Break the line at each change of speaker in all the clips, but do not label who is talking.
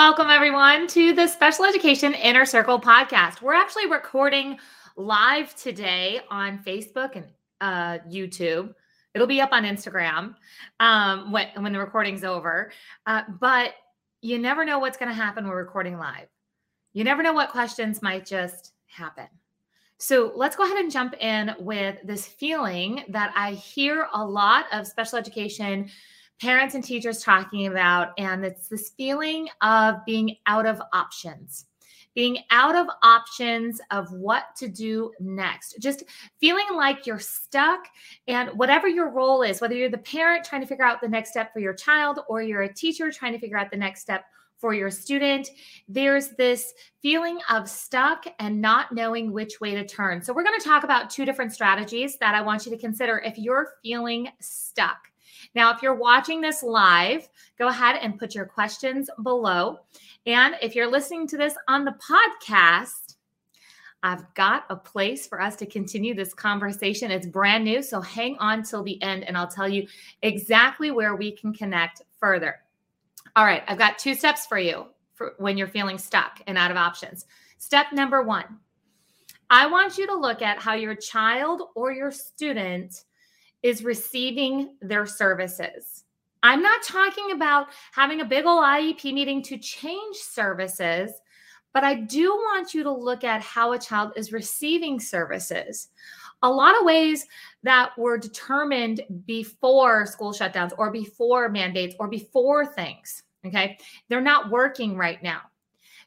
welcome everyone to the Special Education Inner Circle podcast. We're actually recording live today on Facebook and uh, YouTube. It'll be up on Instagram um, when, when the recording's over. Uh, but you never know what's going to happen when recording live. You never know what questions might just happen. So let's go ahead and jump in with this feeling that I hear a lot of special education parents and teachers talking about. And it's this feeling of being out of options, being out of options of what to do next, just feeling like you're stuck. And whatever your role is, whether you're the parent trying to figure out the next step for your child, or you're a teacher trying to figure out the next step for your student, there's this feeling of stuck and not knowing which way to turn. So, we're going to talk about two different strategies that I want you to consider if you're feeling stuck. Now, if you're watching this live, go ahead and put your questions below. And if you're listening to this on the podcast, I've got a place for us to continue this conversation. It's brand new, so hang on till the end and I'll tell you exactly where we can connect further. All right, I've got two steps for you for when you're feeling stuck and out of options. Step number 1. I want you to look at how your child or your student is receiving their services. I'm not talking about having a big old IEP meeting to change services, but I do want you to look at how a child is receiving services. A lot of ways that were determined before school shutdowns or before mandates or before things. Okay. They're not working right now.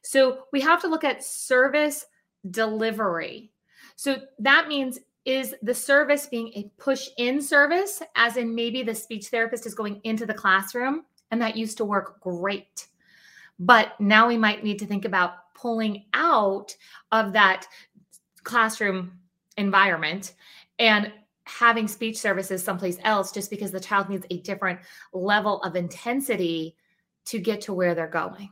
So we have to look at service delivery. So that means is the service being a push in service, as in maybe the speech therapist is going into the classroom and that used to work great. But now we might need to think about pulling out of that classroom environment and having speech services someplace else just because the child needs a different level of intensity to get to where they're going.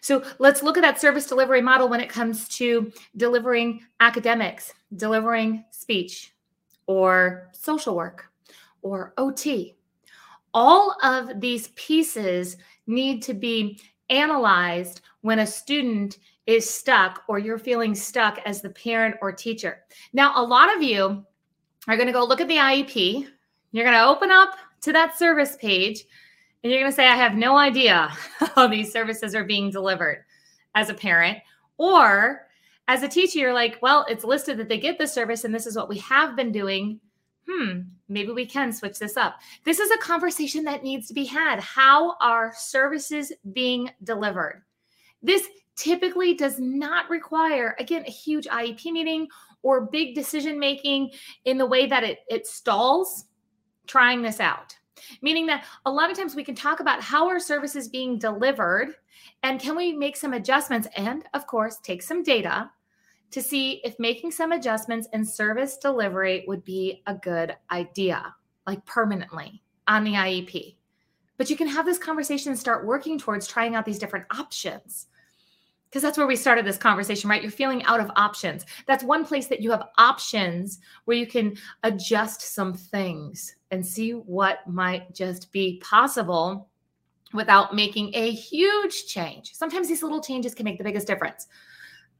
So let's look at that service delivery model when it comes to delivering academics, delivering speech, or social work, or OT. All of these pieces need to be analyzed when a student is stuck or you're feeling stuck as the parent or teacher. Now, a lot of you are going to go look at the IEP. You're going to open up to that service page and you're going to say, I have no idea how these services are being delivered as a parent. Or as a teacher, you're like, well, it's listed that they get this service and this is what we have been doing. Hmm, maybe we can switch this up. This is a conversation that needs to be had. How are services being delivered? This typically does not require, again, a huge IEP meeting or big decision making in the way that it, it stalls trying this out meaning that a lot of times we can talk about how our service is being delivered and can we make some adjustments and of course take some data to see if making some adjustments in service delivery would be a good idea like permanently on the IEP but you can have this conversation and start working towards trying out these different options because that's where we started this conversation, right? You're feeling out of options. That's one place that you have options where you can adjust some things and see what might just be possible without making a huge change. Sometimes these little changes can make the biggest difference.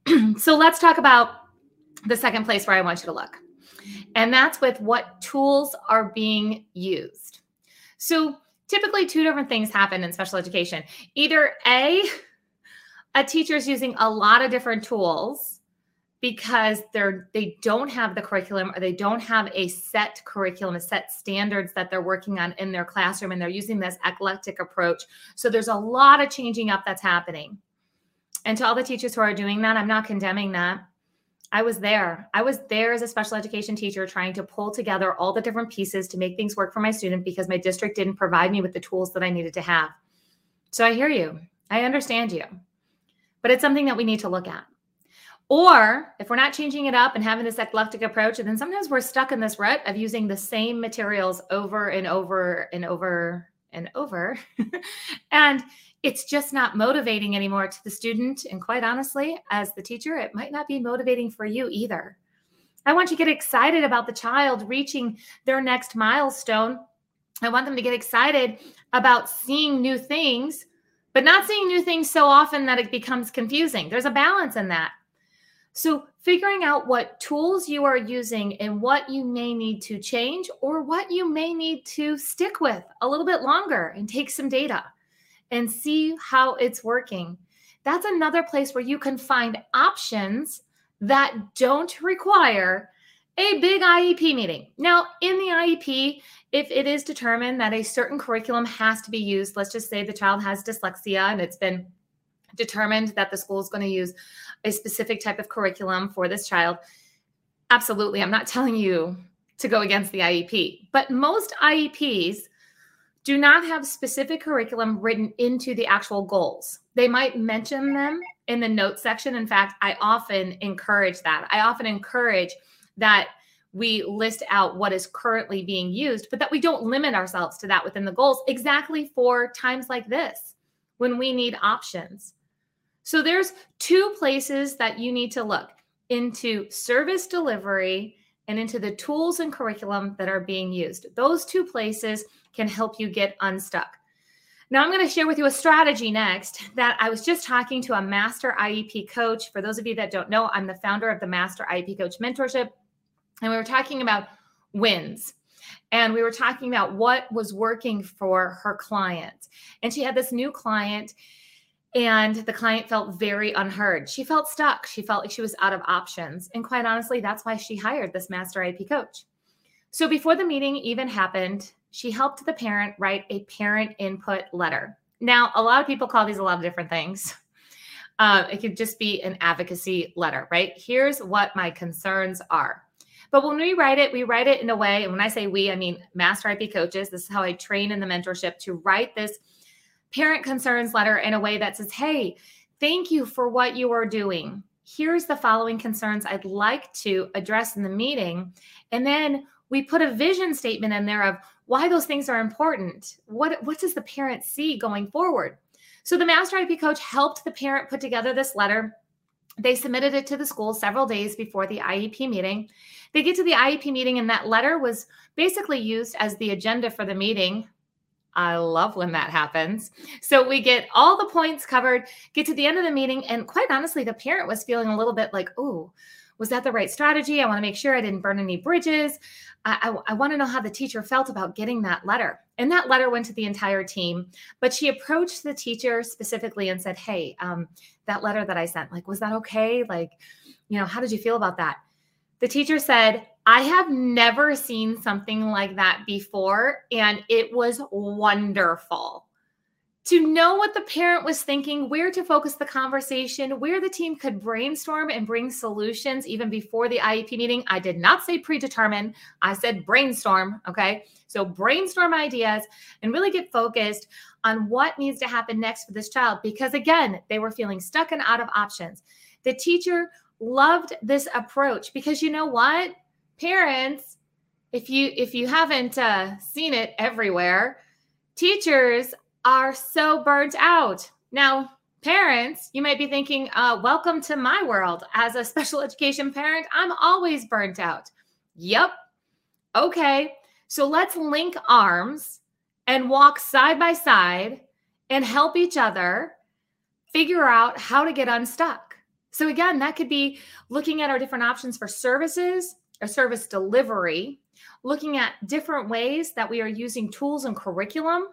so let's talk about the second place where I want you to look. And that's with what tools are being used. So typically, two different things happen in special education. Either A, a teacher's using a lot of different tools because they're they don't have the curriculum or they don't have a set curriculum a set standards that they're working on in their classroom and they're using this eclectic approach. So there's a lot of changing up that's happening. And to all the teachers who are doing that i'm not condemning that. I was there. I was there as a special education teacher trying to pull together all the different pieces to make things work for my student because my district didn't provide me with the tools that i needed to have. So i hear you. I understand you but it's something that we need to look at. Or if we're not changing it up and having this eclectic approach, and then sometimes we're stuck in this rut of using the same materials over and over and over and over. and it's just not motivating anymore to the student. And quite honestly, as the teacher, it might not be motivating for you either. I want you to get excited about the child reaching their next milestone. I want them to get excited about seeing new things but not seeing new things so often that it becomes confusing. There's a balance in that. So, figuring out what tools you are using and what you may need to change or what you may need to stick with a little bit longer and take some data and see how it's working. That's another place where you can find options that don't require a big IEP meeting. Now, in the IEP, if it is determined that a certain curriculum has to be used, let's just say the child has dyslexia and it's been determined that the school is going to use a specific type of curriculum for this child, absolutely, I'm not telling you to go against the IEP, but most IEPs do not have specific curriculum written into the actual goals. They might mention them in the notes section. In fact, I often encourage that. I often encourage that we list out what is currently being used, but that we don't limit ourselves to that within the goals exactly for times like this when we need options. So there's two places that you need to look into service delivery and into the tools and curriculum that are being used. Those two places can help you get unstuck. Now, I'm going to share with you a strategy next that I was just talking to a master IEP coach. For those of you that don't know, I'm the founder of the Master IEP Coach Mentorship. And we were talking about wins. And we were talking about what was working for her client. And she had this new client and the client felt very unheard. She felt stuck. She felt like she was out of options. And quite honestly, that's why she hired this master IEP coach. So before the meeting even happened, she helped the parent write a parent input letter. Now, a lot of people call these a lot of different things. Uh, it could just be an advocacy letter, right? Here's what my concerns are. But when we write it, we write it in a way, and when I say we, I mean master IEP coaches. This is how I train in the mentorship to write this parent concerns letter in a way that says, hey, thank you for what you are doing. Here's the following concerns I'd like to address in the meeting. And then we put a vision statement in there of why those things are important. What, what does the parent see going forward? So the master IEP coach helped the parent put together this letter. They submitted it to the school several days before the IEP meeting. They get to the IEP meeting, and that letter was basically used as the agenda for the meeting I love when that happens. So we get all the points covered, get to the end of the meeting, and quite honestly, the parent was feeling a little bit like, oh, was that the right strategy? I want to make sure I didn't burn any bridges. I, I, I want to know how the teacher felt about getting that letter. And that letter went to the entire team, but she approached the teacher specifically and said, hey, um, that letter that I sent, like, was that okay? Like, you know, how did you feel about that? The teacher said, I have never seen something like that before, and it was wonderful. To know what the parent was thinking, where to focus the conversation, where the team could brainstorm and bring solutions even before the IEP meeting. I did not say predetermine, I said brainstorm. Okay. So brainstorm ideas and really get focused on what needs to happen next for this child because, again, they were feeling stuck and out of options. The teacher loved this approach because you know what? parents if you if you haven't uh, seen it everywhere teachers are so burnt out. Now parents you might be thinking uh, welcome to my world. As a special education parent i'm always burnt out. Yep okay. So let's link arms and walk side by side and help each other figure out how to get unstuck. So again that could be looking at our different options for services or service delivery, looking at different ways that we are using tools and curriculum,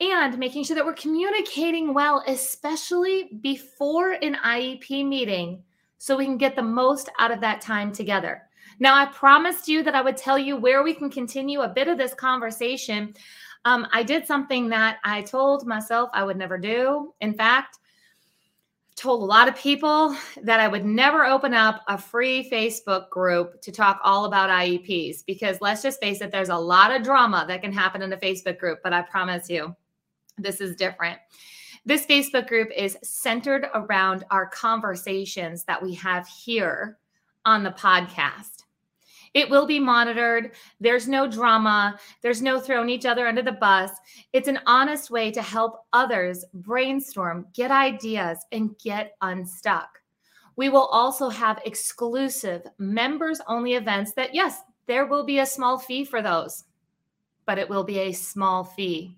and making sure that we're communicating well, especially before an IEP meeting, so we can get the most out of that time together. Now, I promised you that I would tell you where we can continue a bit of this conversation. Um, I did something that I told myself I would never do. In fact, told a lot of people that I would never open up a free Facebook group to talk all about IEPs because let's just face it, there's a lot of drama that can happen in a Facebook group, but I promise you, this is different. This Facebook group is centered around our conversations that we have here on the podcast. It will be monitored. There's no drama. There's no throwing each other under the bus. It's an honest way to help others brainstorm, get ideas, and get unstuck. We will also have exclusive members only events that, yes, there will be a small fee for those, but it will be a small fee.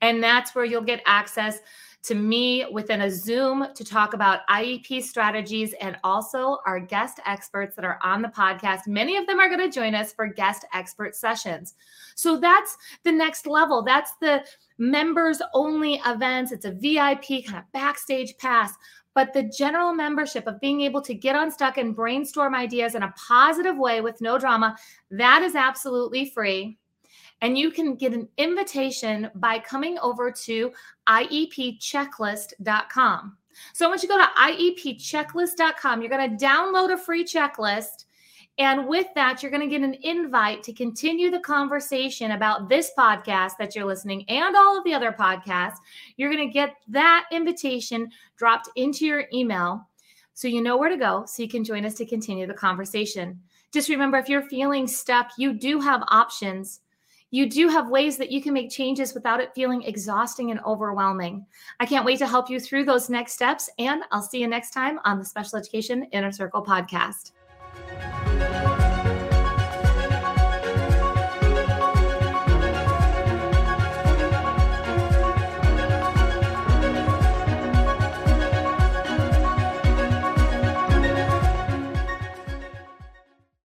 And that's where you'll get access to me within a Zoom to talk about IEP strategies and also our guest experts that are on the podcast. Many of them are going to join us for guest expert sessions. So that's the next level. That's the members only events. It's a VIP kind of backstage pass. But the general membership of being able to get unstuck and brainstorm ideas in a positive way with no drama, that is absolutely free. And you can get an invitation by coming over to iepchecklist.com. So once you go to iepchecklist.com, you're going to download a free checklist. And with that, you're going to get an invite to continue the conversation about this podcast that you're listening and all of the other podcasts. You're going to get that invitation dropped into your email so you know where to go so you can join us to continue the conversation. Just remember if you're feeling stuck, you do have options you do have ways that you can make changes without it feeling exhausting and overwhelming. I can't wait to help you through those next steps, and I'll see you next time on the Special Education Inner Circle podcast.